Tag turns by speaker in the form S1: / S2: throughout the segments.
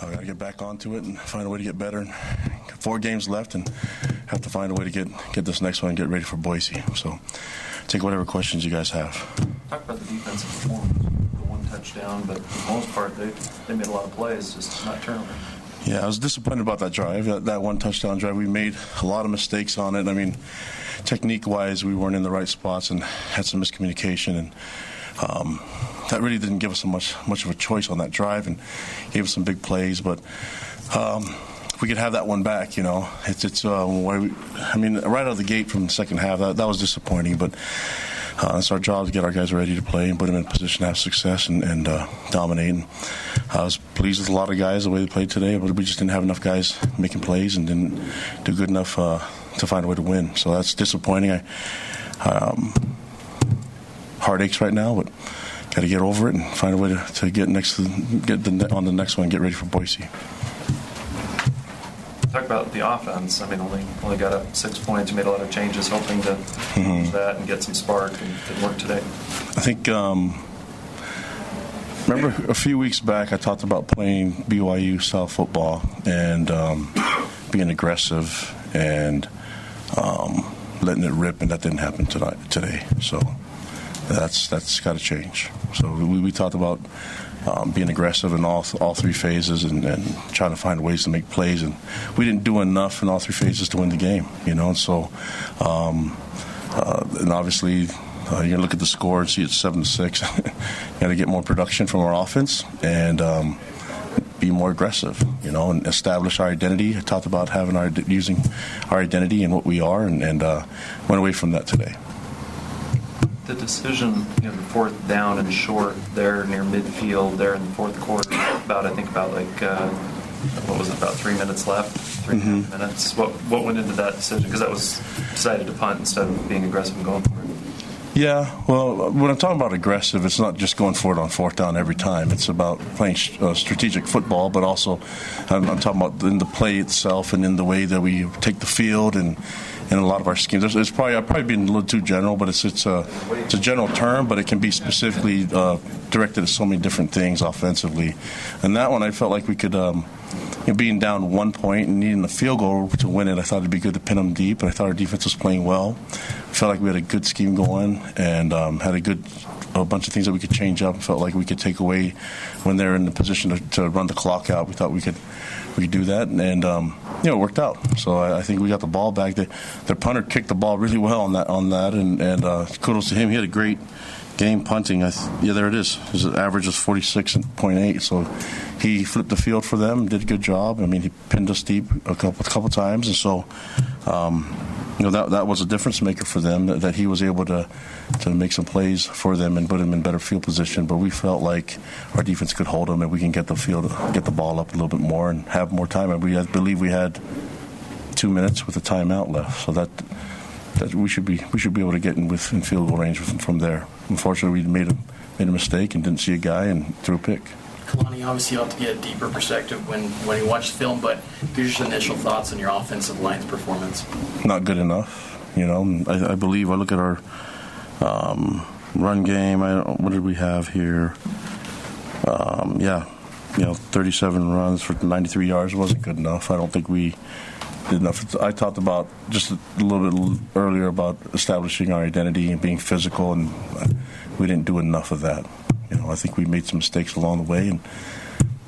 S1: I got to get back onto it and find a way to get better. Four games left, and have to find a way to get get this next one and get ready for Boise. So, take whatever questions you guys have.
S2: Talk about the defensive performance. The one touchdown, but for the most part, they they made a lot of plays, just not turnover.
S1: Yeah, I was disappointed about that drive. That, that one touchdown drive, we made a lot of mistakes on it. I mean, technique-wise, we weren't in the right spots and had some miscommunication, and um, that really didn't give us much much of a choice on that drive, and gave us some big plays. But um, if we could have that one back, you know, it's it's. Uh, we, I mean, right out of the gate from the second half, that, that was disappointing, but. Uh, it's our job to get our guys ready to play and put them in a position to have success and, and uh, dominate. And I was pleased with a lot of guys the way they played today, but we just didn't have enough guys making plays and didn't do good enough uh, to find a way to win. So that's disappointing. I, um, heartaches right now, but got to get over it and find a way to, to get next to, get the, on the next one, get ready for Boise
S2: talk about the offense. I mean, only only got up six points. Made a lot of changes, hoping to mm-hmm. that and get some spark. And didn't work today.
S1: I think. Um, remember a few weeks back, I talked about playing BYU style football and um, being aggressive and um, letting it rip, and that didn't happen tonight today. So that's that's got to change. So we, we talked about um, being aggressive in all all three phases and, and, trying to find ways to make plays. And we didn't do enough in all three phases to win the game, you know. And so, um, uh, and obviously. Uh, gonna look at the score and see it's seven to six. you got to get more production from our offense and um, be more aggressive, you know, and establish our identity. I talked about having our using our identity and what we are, and, and uh, went away from that today
S2: the decision, you know, the fourth down and short there near midfield there in the fourth quarter, about I think about like uh, what was it, about three minutes left, 3 mm-hmm. minutes. What what went into that decision? Because that was decided to punt instead of being aggressive and going for it.
S1: Yeah, well, when I'm talking about aggressive, it's not just going for it on fourth down every time. It's about playing uh, strategic football, but also I'm, I'm, talking about in the play itself and in the way that we take the field and in a lot of our schemes. It's, it's probably I've probably been a little too general, but it's it's a it's a general term, but it can be specifically uh, directed at so many different things offensively. And that one, I felt like we could. Um, you know, being down one point and needing a field goal to win it, I thought it'd be good to pin them deep. And I thought our defense was playing well. I felt like we had a good scheme going and um, had a good a bunch of things that we could change up. Felt like we could take away when they're in the position to, to run the clock out. We thought we could we could do that, and um, you know, it worked out. So I, I, think we got the ball back. The, their punter kicked the ball really well on that on that, and, and uh, kudos to him. He had a great game punting. Th- yeah, there it is. His average is forty six point eight. So he flipped the field for them, did a good job. I mean, he pinned us deep a couple a couple times, and so. Um, you know that that was a difference maker for them that, that, he was able to to make some plays for them and put them in better field position. But we felt like our defense could hold them and we can get the field get the ball up a little bit more and have more time. And we I believe we had two minutes with a timeout left, so that that we should be we should be able to get in within field goal range from there. Unfortunately, we made a made a mistake and didn't see a guy and threw a pick.
S3: Kalani, obviously, you have to get a deeper perspective when, when you watch the film, but here's your initial thoughts on your offensive line's performance.
S1: Not good enough. You know, I, I believe I look at our um, run game. I what did we have here? Um, yeah, you know, 37 runs for 93 yards wasn't good enough. I don't think we enough. I talked about just a little bit earlier about establishing our identity and being physical, and we didn't do enough of that. You know, I think we made some mistakes along the way, and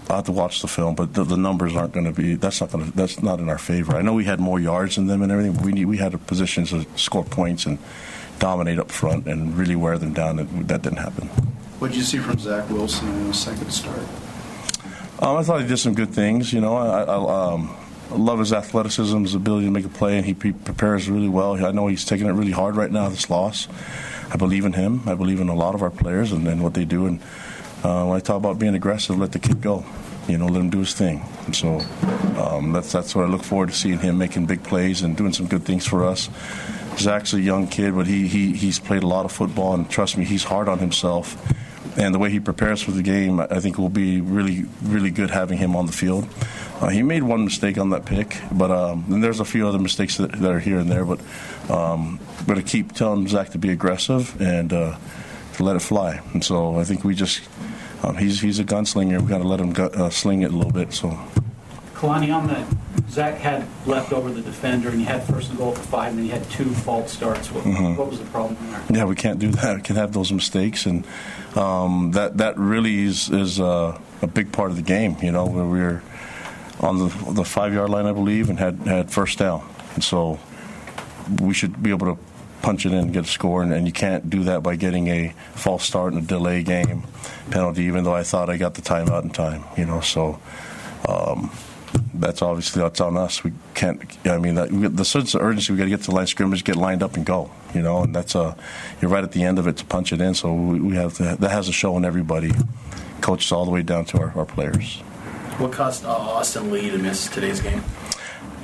S1: I have to watch the film, but the, the numbers aren't going to be. That's not going to. That's not in our favor. I know we had more yards than them and everything. But we need, we had positions to score points and dominate up front and really wear them down. That, that didn't happen.
S4: What did you see from Zach Wilson in his second start?
S1: Um, I thought he did some good things. You know, I, I, um, Love his athleticism, his ability to make a play, and he pre- prepares really well. I know he's taking it really hard right now. This loss. I believe in him. I believe in a lot of our players and, and what they do. And uh, when I talk about being aggressive, let the kid go. You know, let him do his thing. And so um, that's that's what I look forward to seeing him making big plays and doing some good things for us. Zach's a young kid, but he, he he's played a lot of football, and trust me, he's hard on himself. And the way he prepares for the game, I think will be really, really good having him on the field. Uh, he made one mistake on that pick, but um, and there's a few other mistakes that, that are here and there. But um, but to keep telling Zach to be aggressive and uh, to let it fly. And so I think we just um, he's he's a gunslinger. We've got to let him gu- uh, sling it a little bit. So
S5: Kalani, on that, Zach had left over the defender, and you had first and goal for five, and then you had two false starts. What, what was the problem there?
S1: yeah, we can't do that. We can have those mistakes, and um, that that really is is uh, a big part of the game. You know, where we were on the the five yard line, I believe, and had had first down, and so we should be able to punch it in and get a score, and, and you can't do that by getting a false start and a delay game penalty. Even though I thought I got the timeout in time, you know, so. Um, that's obviously that's on us. We can't. I mean, that, we, the sense of urgency. We got to get to the line of scrimmage, get lined up, and go. You know, and that's uh, you're right at the end of it to punch it in. So we, we have to, that has a show on everybody, coaches all the way down to our, our players.
S3: What caused uh, Austin Lee to miss today's game?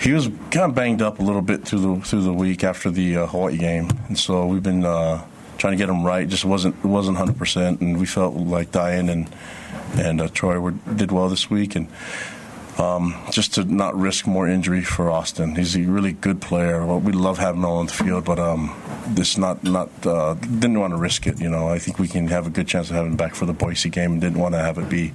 S1: He was kind of banged up a little bit through the through the week after the uh, Hawaii game, and so we've been uh, trying to get him right. Just wasn't it wasn't 100, percent and we felt like Dayan and and uh, Troy were, did well this week, and um, just to not risk more injury for Austin. He's a really good player. Well, we love having him on the field, but um, this not not uh, didn't want to risk it. You know, I think we can have a good chance of having him back for the Boise game, and didn't want to have it be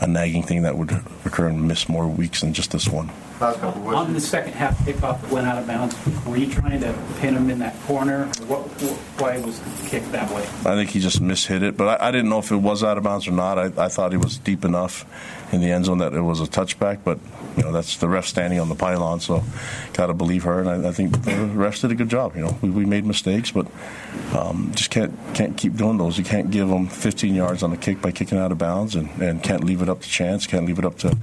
S1: a nagging thing that would occur and miss more weeks than just this one.
S5: On the second half kickoff that went out of bounds, were you trying to pin him in that corner? What, what, why was the kick that way?
S1: I think he just mishit it, but I, I didn't know if it was out of bounds or not. I, I thought he was deep enough in the end zone that it was a touchback, but you know that's the ref standing on the pylon, so got to believe her. And I, I think the refs did a good job. You know, we, we made mistakes, but um, just can't can't keep doing those. You can't give them 15 yards on a kick by kicking out of bounds, and, and can't leave it up to chance. Can't leave it up to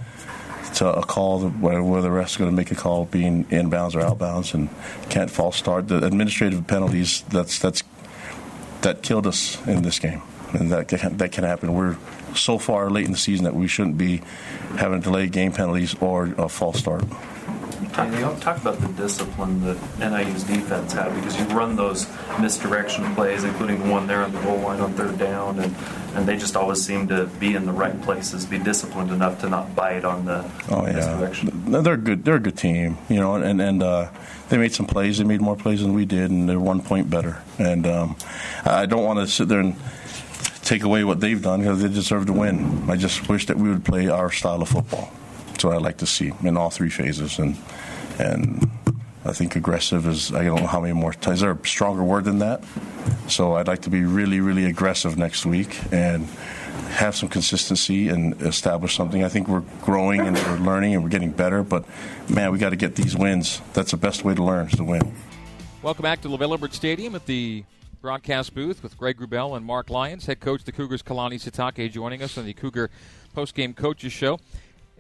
S1: to a call where, where the ref's going to make a call being inbounds or outbounds, and can't false start. The administrative penalties that's that's that killed us in this game, and that can, that can happen. We're so far late in the season that we shouldn't be having delayed game penalties or a false start.
S2: And you talk about the discipline that NIU's defense had because you run those misdirection plays, including one there on the goal line on third down, and, and they just always seem to be in the right places, be disciplined enough to not bite on the
S1: Oh yeah,
S2: misdirection.
S1: They're good. They're a good team, you know, and and uh, they made some plays. They made more plays than we did, and they're one point better. And um, I don't want to sit there and take away what they've done because they deserve to win. I just wish that we would play our style of football. That's what I like to see in all three phases, and and I think aggressive is I don't know how many more. Times, is there a stronger word than that? So I'd like to be really, really aggressive next week and have some consistency and establish something. I think we're growing and we're learning and we're getting better, but man, we got to get these wins. That's the best way to learn is to win.
S6: Welcome back to Edwards Stadium at the broadcast booth with Greg Wrubell and Mark Lyons, head coach the Cougars, Kalani Sitake, joining us on the Cougar postgame coaches show.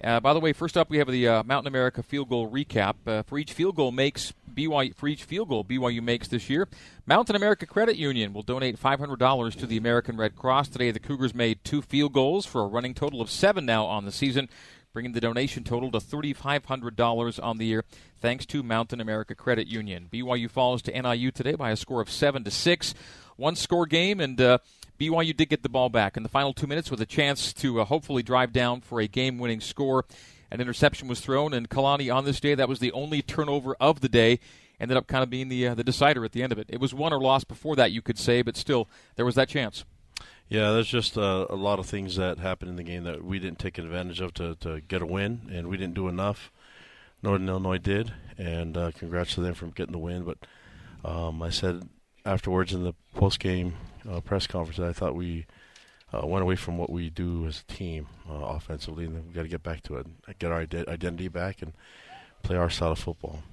S6: Uh, by the way, first up we have the uh, Mountain America field goal recap. Uh, for each field goal makes BYU for each field goal BYU makes this year, Mountain America Credit Union will donate $500 to the American Red Cross. Today, the Cougars made two field goals for a running total of seven now on the season, bringing the donation total to $3,500 on the year. Thanks to Mountain America Credit Union. BYU falls to NIU today by a score of seven to six. One score game, and uh, BYU did get the ball back in the final two minutes with a chance to uh, hopefully drive down for a game winning score. An interception was thrown, and Kalani on this day, that was the only turnover of the day. Ended up kind of being the uh, the decider at the end of it. It was won or lost before that, you could say, but still, there was that chance.
S7: Yeah, there's just uh, a lot of things that happened in the game that we didn't take advantage of to, to get a win, and we didn't do enough. Northern Illinois did, and uh, congrats to them for getting the win. But um, I said afterwards in the post game uh, press conference that I thought we uh, went away from what we do as a team uh, offensively, and we've got to get back to it, get our ide- identity back, and play our style of football.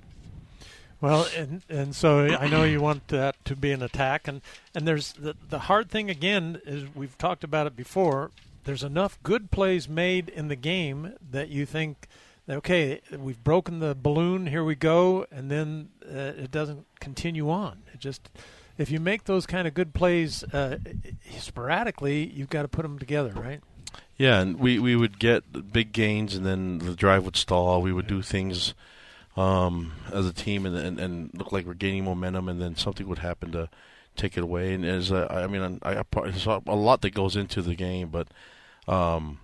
S8: Well, and and so I know you want that to be an attack, and and there's the the hard thing again is we've talked about it before. There's enough good plays made in the game that you think, okay, we've broken the balloon, here we go, and then uh, it doesn't continue on. It just if you make those kind of good plays uh, sporadically, you've got to put them together, right?
S7: Yeah, and we, we would get big gains, and then the drive would stall. We would do things um, as a team, and, and and look like we're gaining momentum, and then something would happen to take it away. And as uh, I mean, I, I there's a lot that goes into the game, but um,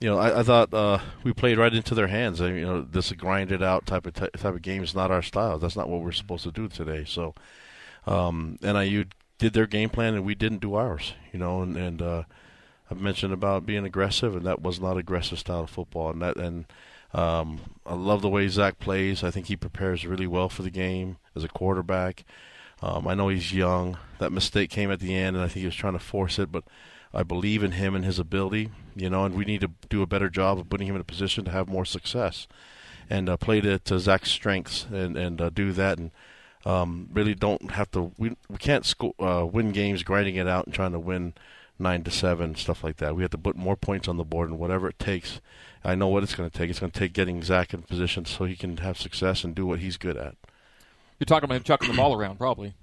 S7: you know, I, I thought uh, we played right into their hands. I, you know, this grinded out type of type of game is not our style. That's not what we're supposed to do today. So, um, NIU did their game plan, and we didn't do ours. You know, and, and uh, I've mentioned about being aggressive, and that was not aggressive style of football. And that and um, I love the way Zach plays. I think he prepares really well for the game as a quarterback. Um, I know he's young. That mistake came at the end, and I think he was trying to force it, but I believe in him and his ability, you know, and we need to do a better job of putting him in a position to have more success and uh, play to, to Zach's strengths and and uh, do that and um, really don't have to. We we can't sco- uh, win games grinding it out and trying to win nine to seven stuff like that. We have to put more points on the board and whatever it takes. I know what it's going to take. It's going to take getting Zach in position so he can have success and do what he's good at.
S6: You're talking about him chucking the ball around, probably.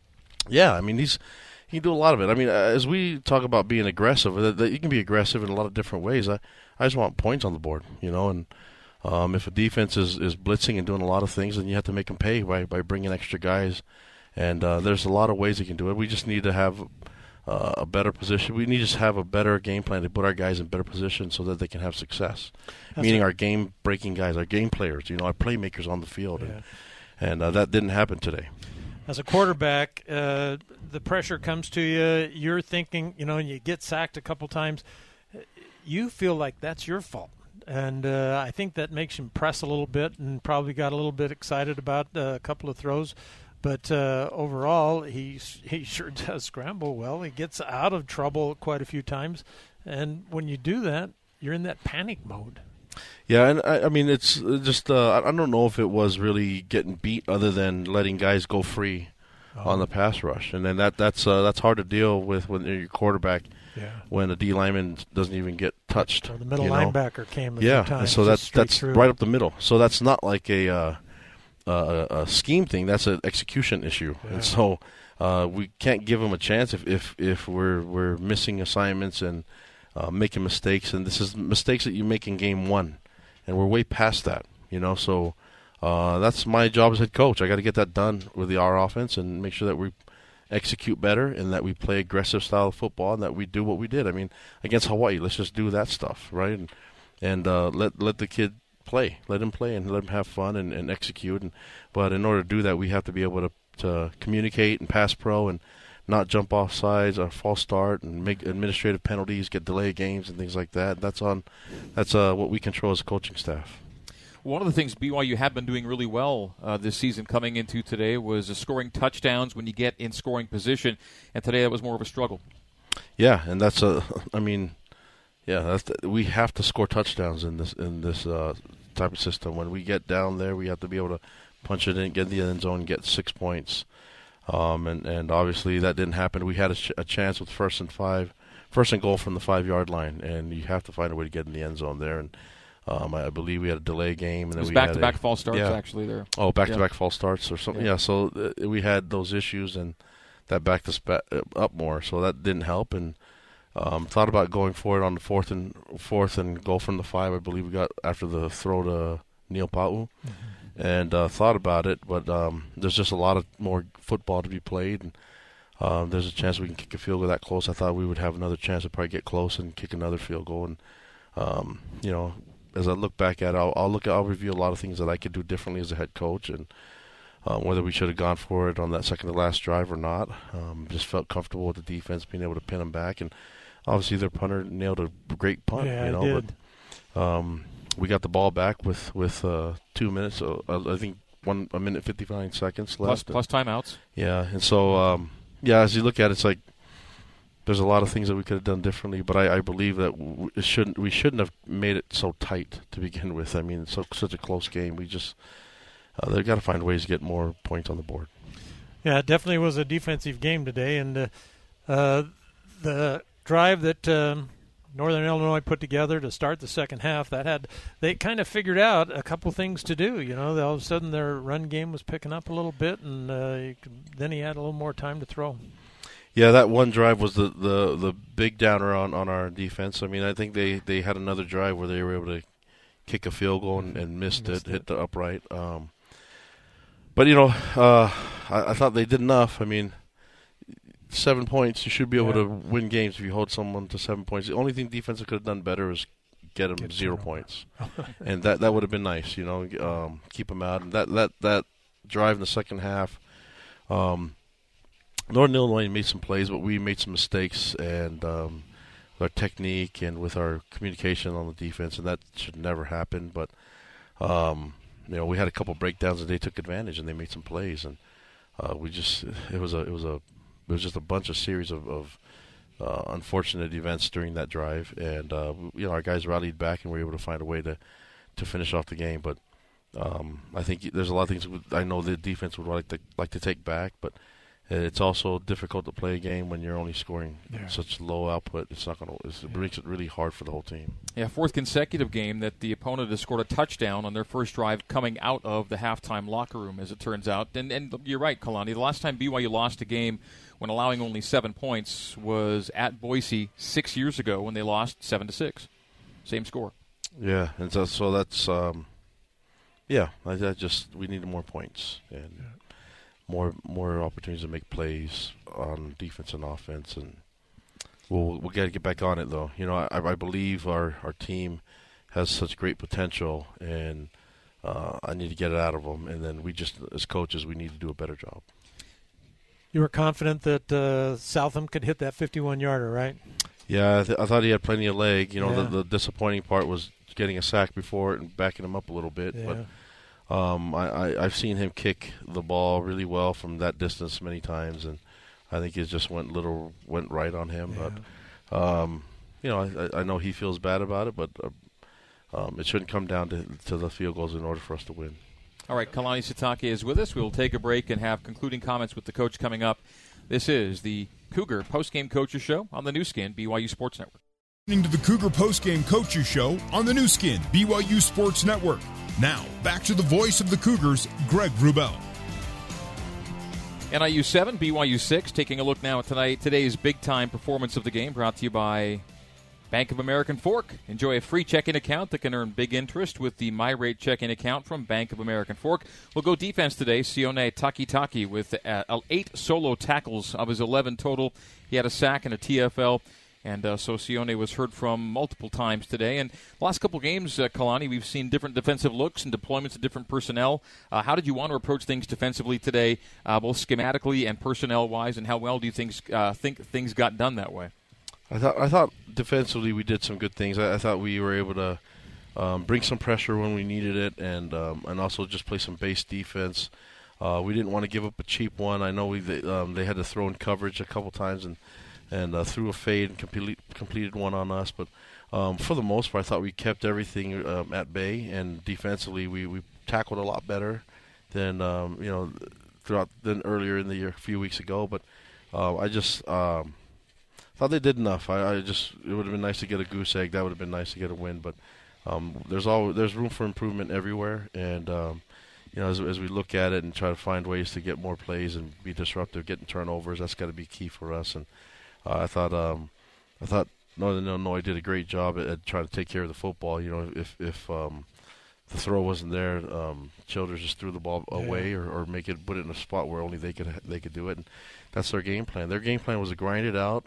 S7: Yeah, I mean he's he can do a lot of it. I mean, uh, as we talk about being aggressive, that, that you can be aggressive in a lot of different ways. I I just want points on the board, you know, and um, if a defense is, is blitzing and doing a lot of things, then you have to make them pay by by bringing extra guys. And uh, there's a lot of ways you can do it. We just need to have uh, a better position. We need to just have a better game plan to put our guys in better position so that they can have success.
S8: That's
S7: Meaning
S8: right.
S7: our game breaking guys, our game players, you know, our playmakers on the field,
S8: Yeah.
S7: and, and uh, that didn't happen today.
S8: As a quarterback, uh, the pressure comes to you. You're thinking, you know, and you get sacked a couple times. You feel like that's your fault, and uh, I think that makes him press a little bit, and probably got a little bit excited about uh, a couple of throws. But uh, overall, he he sure does scramble well. He gets out of trouble quite a few times, and when you do that, you're in that panic mode.
S7: Yeah, and I, I mean it's uh, just uh, I don't know if it was really getting beat other than letting guys go free on the pass rush, and then that that's uh, that's hard to deal with when you're your quarterback
S8: Yeah.
S7: when a D lineman doesn't even get touched.
S8: So the middle
S7: you know?
S8: linebacker came a
S7: yeah,
S8: few times.
S7: so that's that's
S8: through.
S7: right up the middle. So that's not like a uh, a, a scheme thing. That's an execution issue,
S8: Yeah.
S7: and so uh, we can't give them a chance if if, if we're we're missing assignments and uh, making mistakes. And this is mistakes that you make in game one, and we're way past that. You know, so uh, that's my job as head coach. I got to get that done with the our offense and make sure that we execute better and that we play aggressive style of football and that we do what we did. I mean, against Hawaii, let's just do that stuff, right? And, and uh, let let the kid play, let him play, and let him have fun and, and execute. And but in order to do that, we have to be able to to communicate and pass pro and not jump off sides or false start and make administrative penalties, get delay games and things like that. That's on that's uh, what we control as a coaching staff.
S6: One of the things BYU have been doing really well uh, this season coming into today was uh, scoring touchdowns when you get in scoring position, and today that was more of a struggle.
S7: Yeah, and that's a. I mean, yeah, that's the, we have to score touchdowns in this in this uh, type of system. When we get down there, we have to be able to punch it in, get in the end zone, get six points. Um, and and obviously that didn't happen. We had a, ch- a chance with first and five, first and goal from the five yard line, and you have to find a way to get in the end zone there. And um, I believe we had a delay game, and
S6: It
S7: then
S6: was
S7: we
S6: back
S7: had
S6: to
S7: a-
S6: back false starts
S7: yeah.
S6: actually there.
S7: Oh, back to back false starts or something.
S6: Yeah.
S7: Yeah, so uh, we had those issues and that backed us ba- uh, up more, so that didn't help. And um, thought about going for it on the fourth and fourth and go from the five. I believe we got after the throw to Neil Pau'u, and uh, thought about it, but um, there's just a lot of more football to be played. And, um, there's a chance we can kick a field goal that close. I thought we would have another chance to probably get close and kick another field goal. And um, you know, as I look back at it, I'll, I'll look. I'll review a lot of things that I could do differently as a head coach, and um, whether we should have gone for it on that second to last drive or not. Um, just felt comfortable with the defense being able to pin them back, and obviously their punter nailed a great punt.
S8: Yeah,
S7: you
S8: I
S7: know,
S8: did.
S7: but um, we got the ball back with with uh, two minutes. So I, I think one a minute fifty nine seconds
S6: Plus,
S7: left.
S6: plus timeouts.
S7: Yeah, and so um, yeah, as you look at it, it's like there's a lot of things that we could have done differently, but I, I believe that w- it shouldn't we shouldn't have made it so tight to begin with. I mean, it's so, such a close game. We just uh, they've got to find ways to get more points on the board.
S8: Yeah, it definitely was a defensive game today, and uh, uh, the drive that um, Northern Illinois put together to start the second half that had they kind of figured out a couple things to do. You know, all of a sudden their run game was picking up a little bit, and uh, could, then he had a little more time to throw.
S7: Yeah, that one drive was the, the, the big downer on, on our defense. I mean, I think they, they had another drive where they were able to kick a field goal and, and missed,
S8: Missed
S7: it,
S8: it.
S7: hit the upright. Um, but you know, uh, I, I thought they did enough. I mean, seven points. You should be able
S8: Yeah.
S7: to win games if you hold someone to seven points. The only thing defense could have done better is get them
S8: Get
S7: zero
S8: zero.
S7: points, and that that would have been nice. You know, um, keep them out. And that that that drive in the second half. Um, Northern Illinois made some plays, but we made some mistakes, and um, our technique and with our communication on the defense, and that should never happen. But um, you know, we had a couple breakdowns and they took advantage and they made some plays, and uh, we just it was a it was a it was just a bunch of series of, of uh, unfortunate events during that drive, and uh, you know our guys rallied back and were able to find a way to to finish off the game. But um, I think there's a lot of things I know the defense would like to like to take back, but it's also difficult to play a game when you're only scoring
S8: Yeah.
S7: such low output. It's not going to. It makes it really hard for the whole team.
S6: Yeah, fourth consecutive game that the opponent has scored a touchdown on their first drive coming out of the halftime locker room, as it turns out. And, and you're right, Kalani. The last time BYU lost a game when allowing only seven points was at Boise six years ago when they lost seven to six. Same score.
S7: Yeah, and so, so that's um, yeah. I, I just we need more points and more more opportunities to make plays on defense and offense, and we'll we'll got to get back on it though. You know, I, I believe our our team has such great potential, and uh, I need to get it out of them. And then we just as coaches we need to do a better job.
S8: You were confident that uh, Southam could hit that 51 yarder, right?
S7: Yeah, I, th- I thought he had plenty of leg. You know,
S8: Yeah.
S7: the, the disappointing part was getting a sack before it and backing him up a little bit.
S8: Yeah.
S7: But um, I, I, I've seen him kick the ball really well from that distance many times, and I think it just went little went right on him. But um, you know, I, I know he feels bad about it, but uh, um, it shouldn't come down to to the field goals in order for us to win.
S6: All right, Kalani Sitake is with us. We will take a break and have concluding comments with the coach coming up. This is the Cougar Postgame Coaches Show on the new skin, BYU Sports Network.
S9: Listening to the Cougar Postgame Coaches Show on the new skin, BYU Sports Network. Now, back to the voice of the Cougars, Greg Wrubell.
S6: NIU 7, BYU 6. Taking a look now at tonight today's big time performance of the game brought to you by Bank of American Fork. Enjoy a free checking account that can earn big interest with the MyRate checking account from Bank of American Fork. We'll go defense today. Sione Takitaki with uh, eight solo tackles of his 11 total. He had a sack and a TFL. And uh, so Sione was heard from multiple times today. And last couple games, uh, Kalani, we've seen different defensive looks and deployments of different personnel. Uh, how did you want to approach things defensively today, uh, both schematically and personnel-wise? And how well do you think uh, think things got done that way?
S7: I thought I thought defensively we did some good things. I, I thought we were able to um, bring some pressure when we needed it, and um, and also just play some base defense. Uh, we didn't want to give up a cheap one. I know we they, um, they had to throw in coverage a couple times and and uh, threw a fade and complete, completed one on us, but. Um, for the most part, I thought we kept everything um, at bay, and defensively, we, we tackled a lot better than um, you know throughout than earlier in the year, a few weeks ago. But uh, I just um, thought they did enough. I, I just it would have been nice to get a goose egg. That would have been nice to get a win. But um, there's all there's room for improvement everywhere, and um, you know as, as we look at it and try to find ways to get more plays and be disruptive, getting turnovers, that's got to be key for us. And uh, I thought um, I thought Northern Illinois did a great job at, at trying to take care of the football. You know if if um, the throw wasn't there, um, Childers just threw the ball away or, or make it put it in a spot where only they could they could do it. And that's their game plan. Their game plan was to grind it out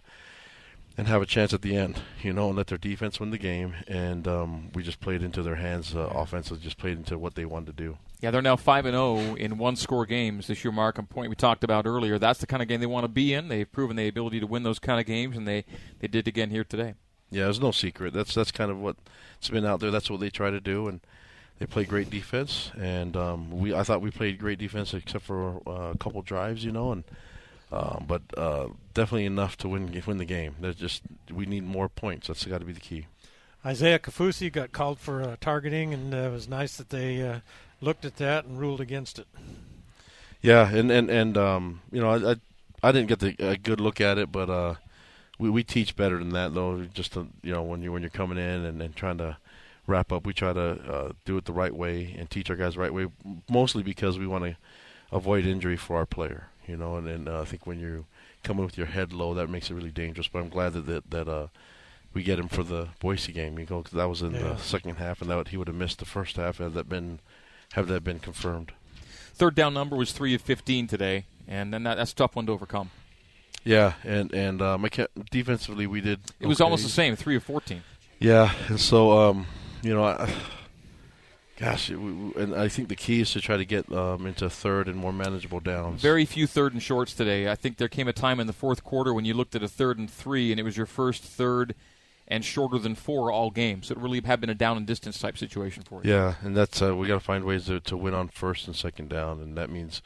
S7: and have a chance at the end, you know, and let their defense win the game. And um, we just played into their hands. Uh, offensively, just played into what they wanted to do.
S6: Yeah, they're now five and zero in one-score games this year. Mark, a point we talked about earlier. That's the kind of game they want to be in. They've proven the ability to win those kind of games, and they they did again here today.
S7: Yeah, there's no secret. That's that's kind of what's been out there. That's what they try to do, and they play great defense. And um, we, I thought we played great defense except for uh, a couple drives, you know, and um, but uh, definitely enough to win win the game. There's just we need more points. That's got to be the key.
S8: Isaiah Kaufusi got called for uh, targeting, and uh, it was nice that they uh, looked at that and ruled against it.
S7: Yeah, and and and um, you know, I, I I didn't get the, a good look at it, but uh, we we teach better than that though. Just to, you know, when you when you're coming in and, and trying to wrap up, we try to uh, do it the right way and teach our guys the right way. Mostly because we want to avoid injury for our player, you know. And, and uh, I think when you come in with your head low, that makes it really dangerous. But I'm glad that that, that uh, we get him for the Boise game, you know, 'cause that was in
S8: Yeah.
S7: the second half, and that he would have missed the first half had that been have that been confirmed.
S6: Third down number was three of fifteen today, and then that, that's a tough one to overcome.
S7: Yeah, and and um, I kept, defensively we did.
S6: It was
S7: okay.
S6: almost the same, three of fourteen.
S7: Yeah, and so um, you know, I, gosh, it, we, we- and I think the key is to try to get um, into third and more manageable downs.
S6: Very few third and shorts today. I think there came a time in the fourth quarter when you looked at a third and three, and it was your first third and shorter than four all game. So it really had been a down and distance type situation for you.
S7: Yeah, and that's uh, we got to find ways to, to win on first and second down, and that means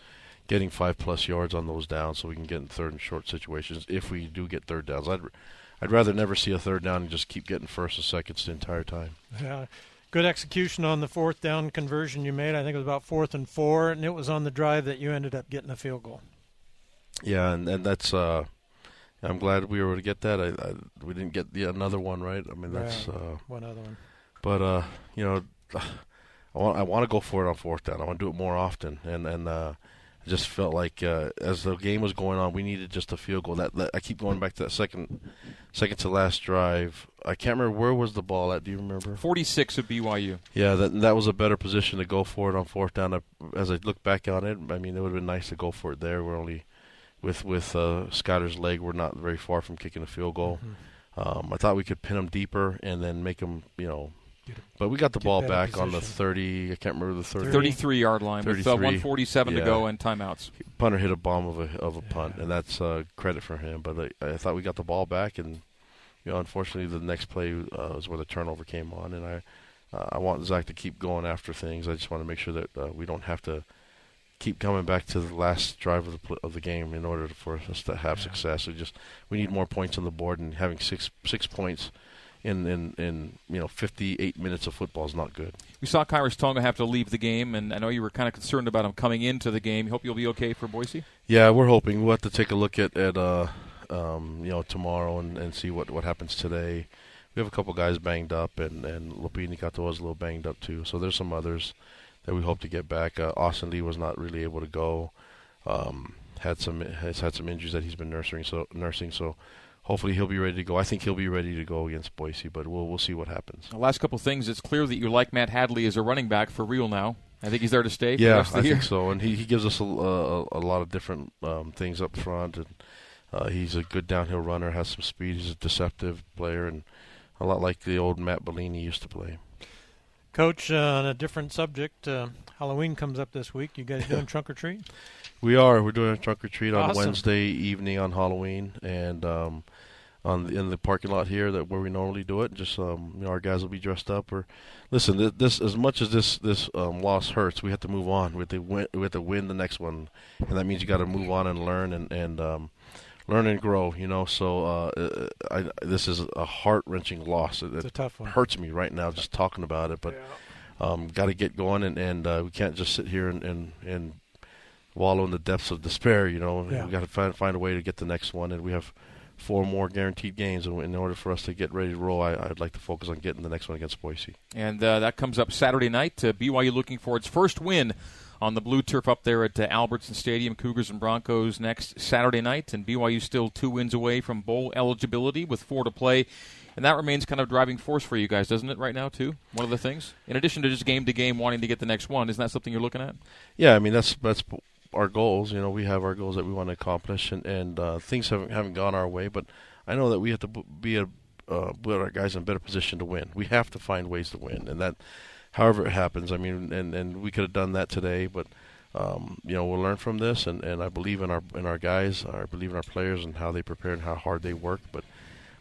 S7: getting five plus yards on those downs so we can get in third and short situations if we do get third downs. I'd I'd rather never see a third down and just keep getting first and seconds the entire time.
S8: Yeah. Good execution on the fourth down conversion you made. I think it was about fourth and four, and it was on the drive that you ended up getting a field goal.
S7: Yeah, and, and that's uh, I'm glad we were able to get that. I, I we didn't get the another one right. I mean that's uh,
S8: one other one.
S7: But uh, you know, I want I want to go for it on fourth down. I want to do it more often, and and uh, I just felt like uh, as the game was going on, we needed just a field goal. That, that I keep going back to that second second to last drive. I can't remember where was the ball at. Do you remember?
S6: Forty six of BYU.
S7: Yeah, that that was a better position to go for it on fourth down. As I look back on it, I mean, it would have been nice to go for it there. We're only with with uh, Scotter's leg, we're not very far from kicking a field goal. Mm-hmm. Um, I thought we could pin him deeper and then make him, you know. But we got the ball back
S8: position.
S7: on the 30. I can't remember the 30.
S6: 33 yard line
S7: 33.
S6: with uh, 147
S7: yeah.
S6: to go and timeouts.
S7: Punter hit a bomb of a of a punt, and that's uh, credit for him. But I, I, thought we got the ball back, and you know, unfortunately, the next play uh, was where the turnover came on, and I uh, I want Zach to keep going after things. I just want to make sure that uh, we don't have to keep coming back to the last drive of the pl- of the game in order for us to have yeah. success. We just we need more points on the board, and having six six points in in, in you know 58 minutes of football is not good.
S6: We saw Khyiris Tonga have to leave the game, and I know you were kind of concerned about him coming into the game. You hope you'll be okay for Boise.
S7: Yeah, we're hoping we'll have to take a look at at uh, um, you know tomorrow and, and see what what happens today. We have a couple guys banged up, and and Lopini Katoa was a little banged up too. So there's some others that we hope to get back. Uh, Austin Lee was not really able to go. Um, had some has had some injuries that he's been nursing. So nursing. So hopefully he'll be ready to go. I think he'll be ready to go against Boise, but we'll we'll see what happens.
S6: The last couple of things. It's clear that you like Matt Hadley as a running back for real now. I think he's there to stay.
S7: yeah,
S6: I
S7: think so. And he, he gives us a, a, a lot of different um, things up front, and uh, he's a good downhill runner. Has some speed. He's a deceptive player, and a lot like the old Matt Bellini used to play.
S8: Coach, uh, on a different subject, uh, Halloween comes up this week. You guys doing trunk or treat?
S7: We are. We're doing a trunk or treat on
S8: Awesome.
S7: Wednesday evening on Halloween, and um, on the, in the parking lot here that where we normally do it. Just um, you know, our guys will be dressed up. Or listen, th- this as much as this this um, loss hurts, we have to move on. We have to win. We have to win the next one, and that means you got to move on and learn and and um, learn and grow. You know, so uh, I, this is a heart wrenching loss. It,
S8: It's a tough one.
S7: hurts me right now just talking about it, but um, got to get going, and, and uh, we can't just sit here and, and, and wallow in the depths of despair. You know,
S8: Yeah.
S7: we got to find find a way to get the next one, and we have four more guaranteed games. And in order for us to get ready to roll, I, I'd like to focus on getting the next one against Boise.
S6: And uh, that comes up Saturday night. Uh, BYU looking for its first win on the blue turf up there at uh, Albertson Stadium. Cougars and Broncos next Saturday night, and BYU still two wins away from bowl eligibility with four to play. And that remains kind of driving force for you guys, doesn't it, right now, too? One of the things? In addition to just game to game wanting to get the next one, isn't that something you're looking at?
S7: Yeah, I mean that's that's our goals. You know, we have our goals that we want to accomplish, and and uh, things haven't haven't gone our way. But I know that we have to be a uh, put our guys in a better position to win. We have to find ways to win, and that, however it happens. I mean, and and we could have done that today, but. Um, you know, we'll learn from this, and, and I believe in our in our guys. I believe in our players and how they prepare and how hard they work. But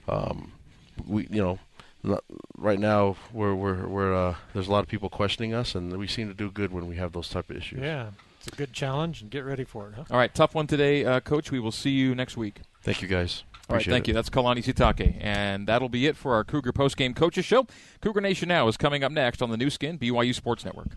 S7: um, we, you know, not, right now we're we're we're uh, there's a lot of people questioning us, and we seem to do good when we have those type of issues.
S8: Yeah, it's a good challenge, and get ready for it. Huh?
S6: All right, tough one today, uh, Coach. We will see you next week.
S7: Thank you, guys.
S6: All right, thank
S7: it.
S6: you. That's Kalani Sitake. And that'll be it for our Cougar postgame coaches show. Cougar Nation Now is coming up next on the new skin, BYU Sports Network.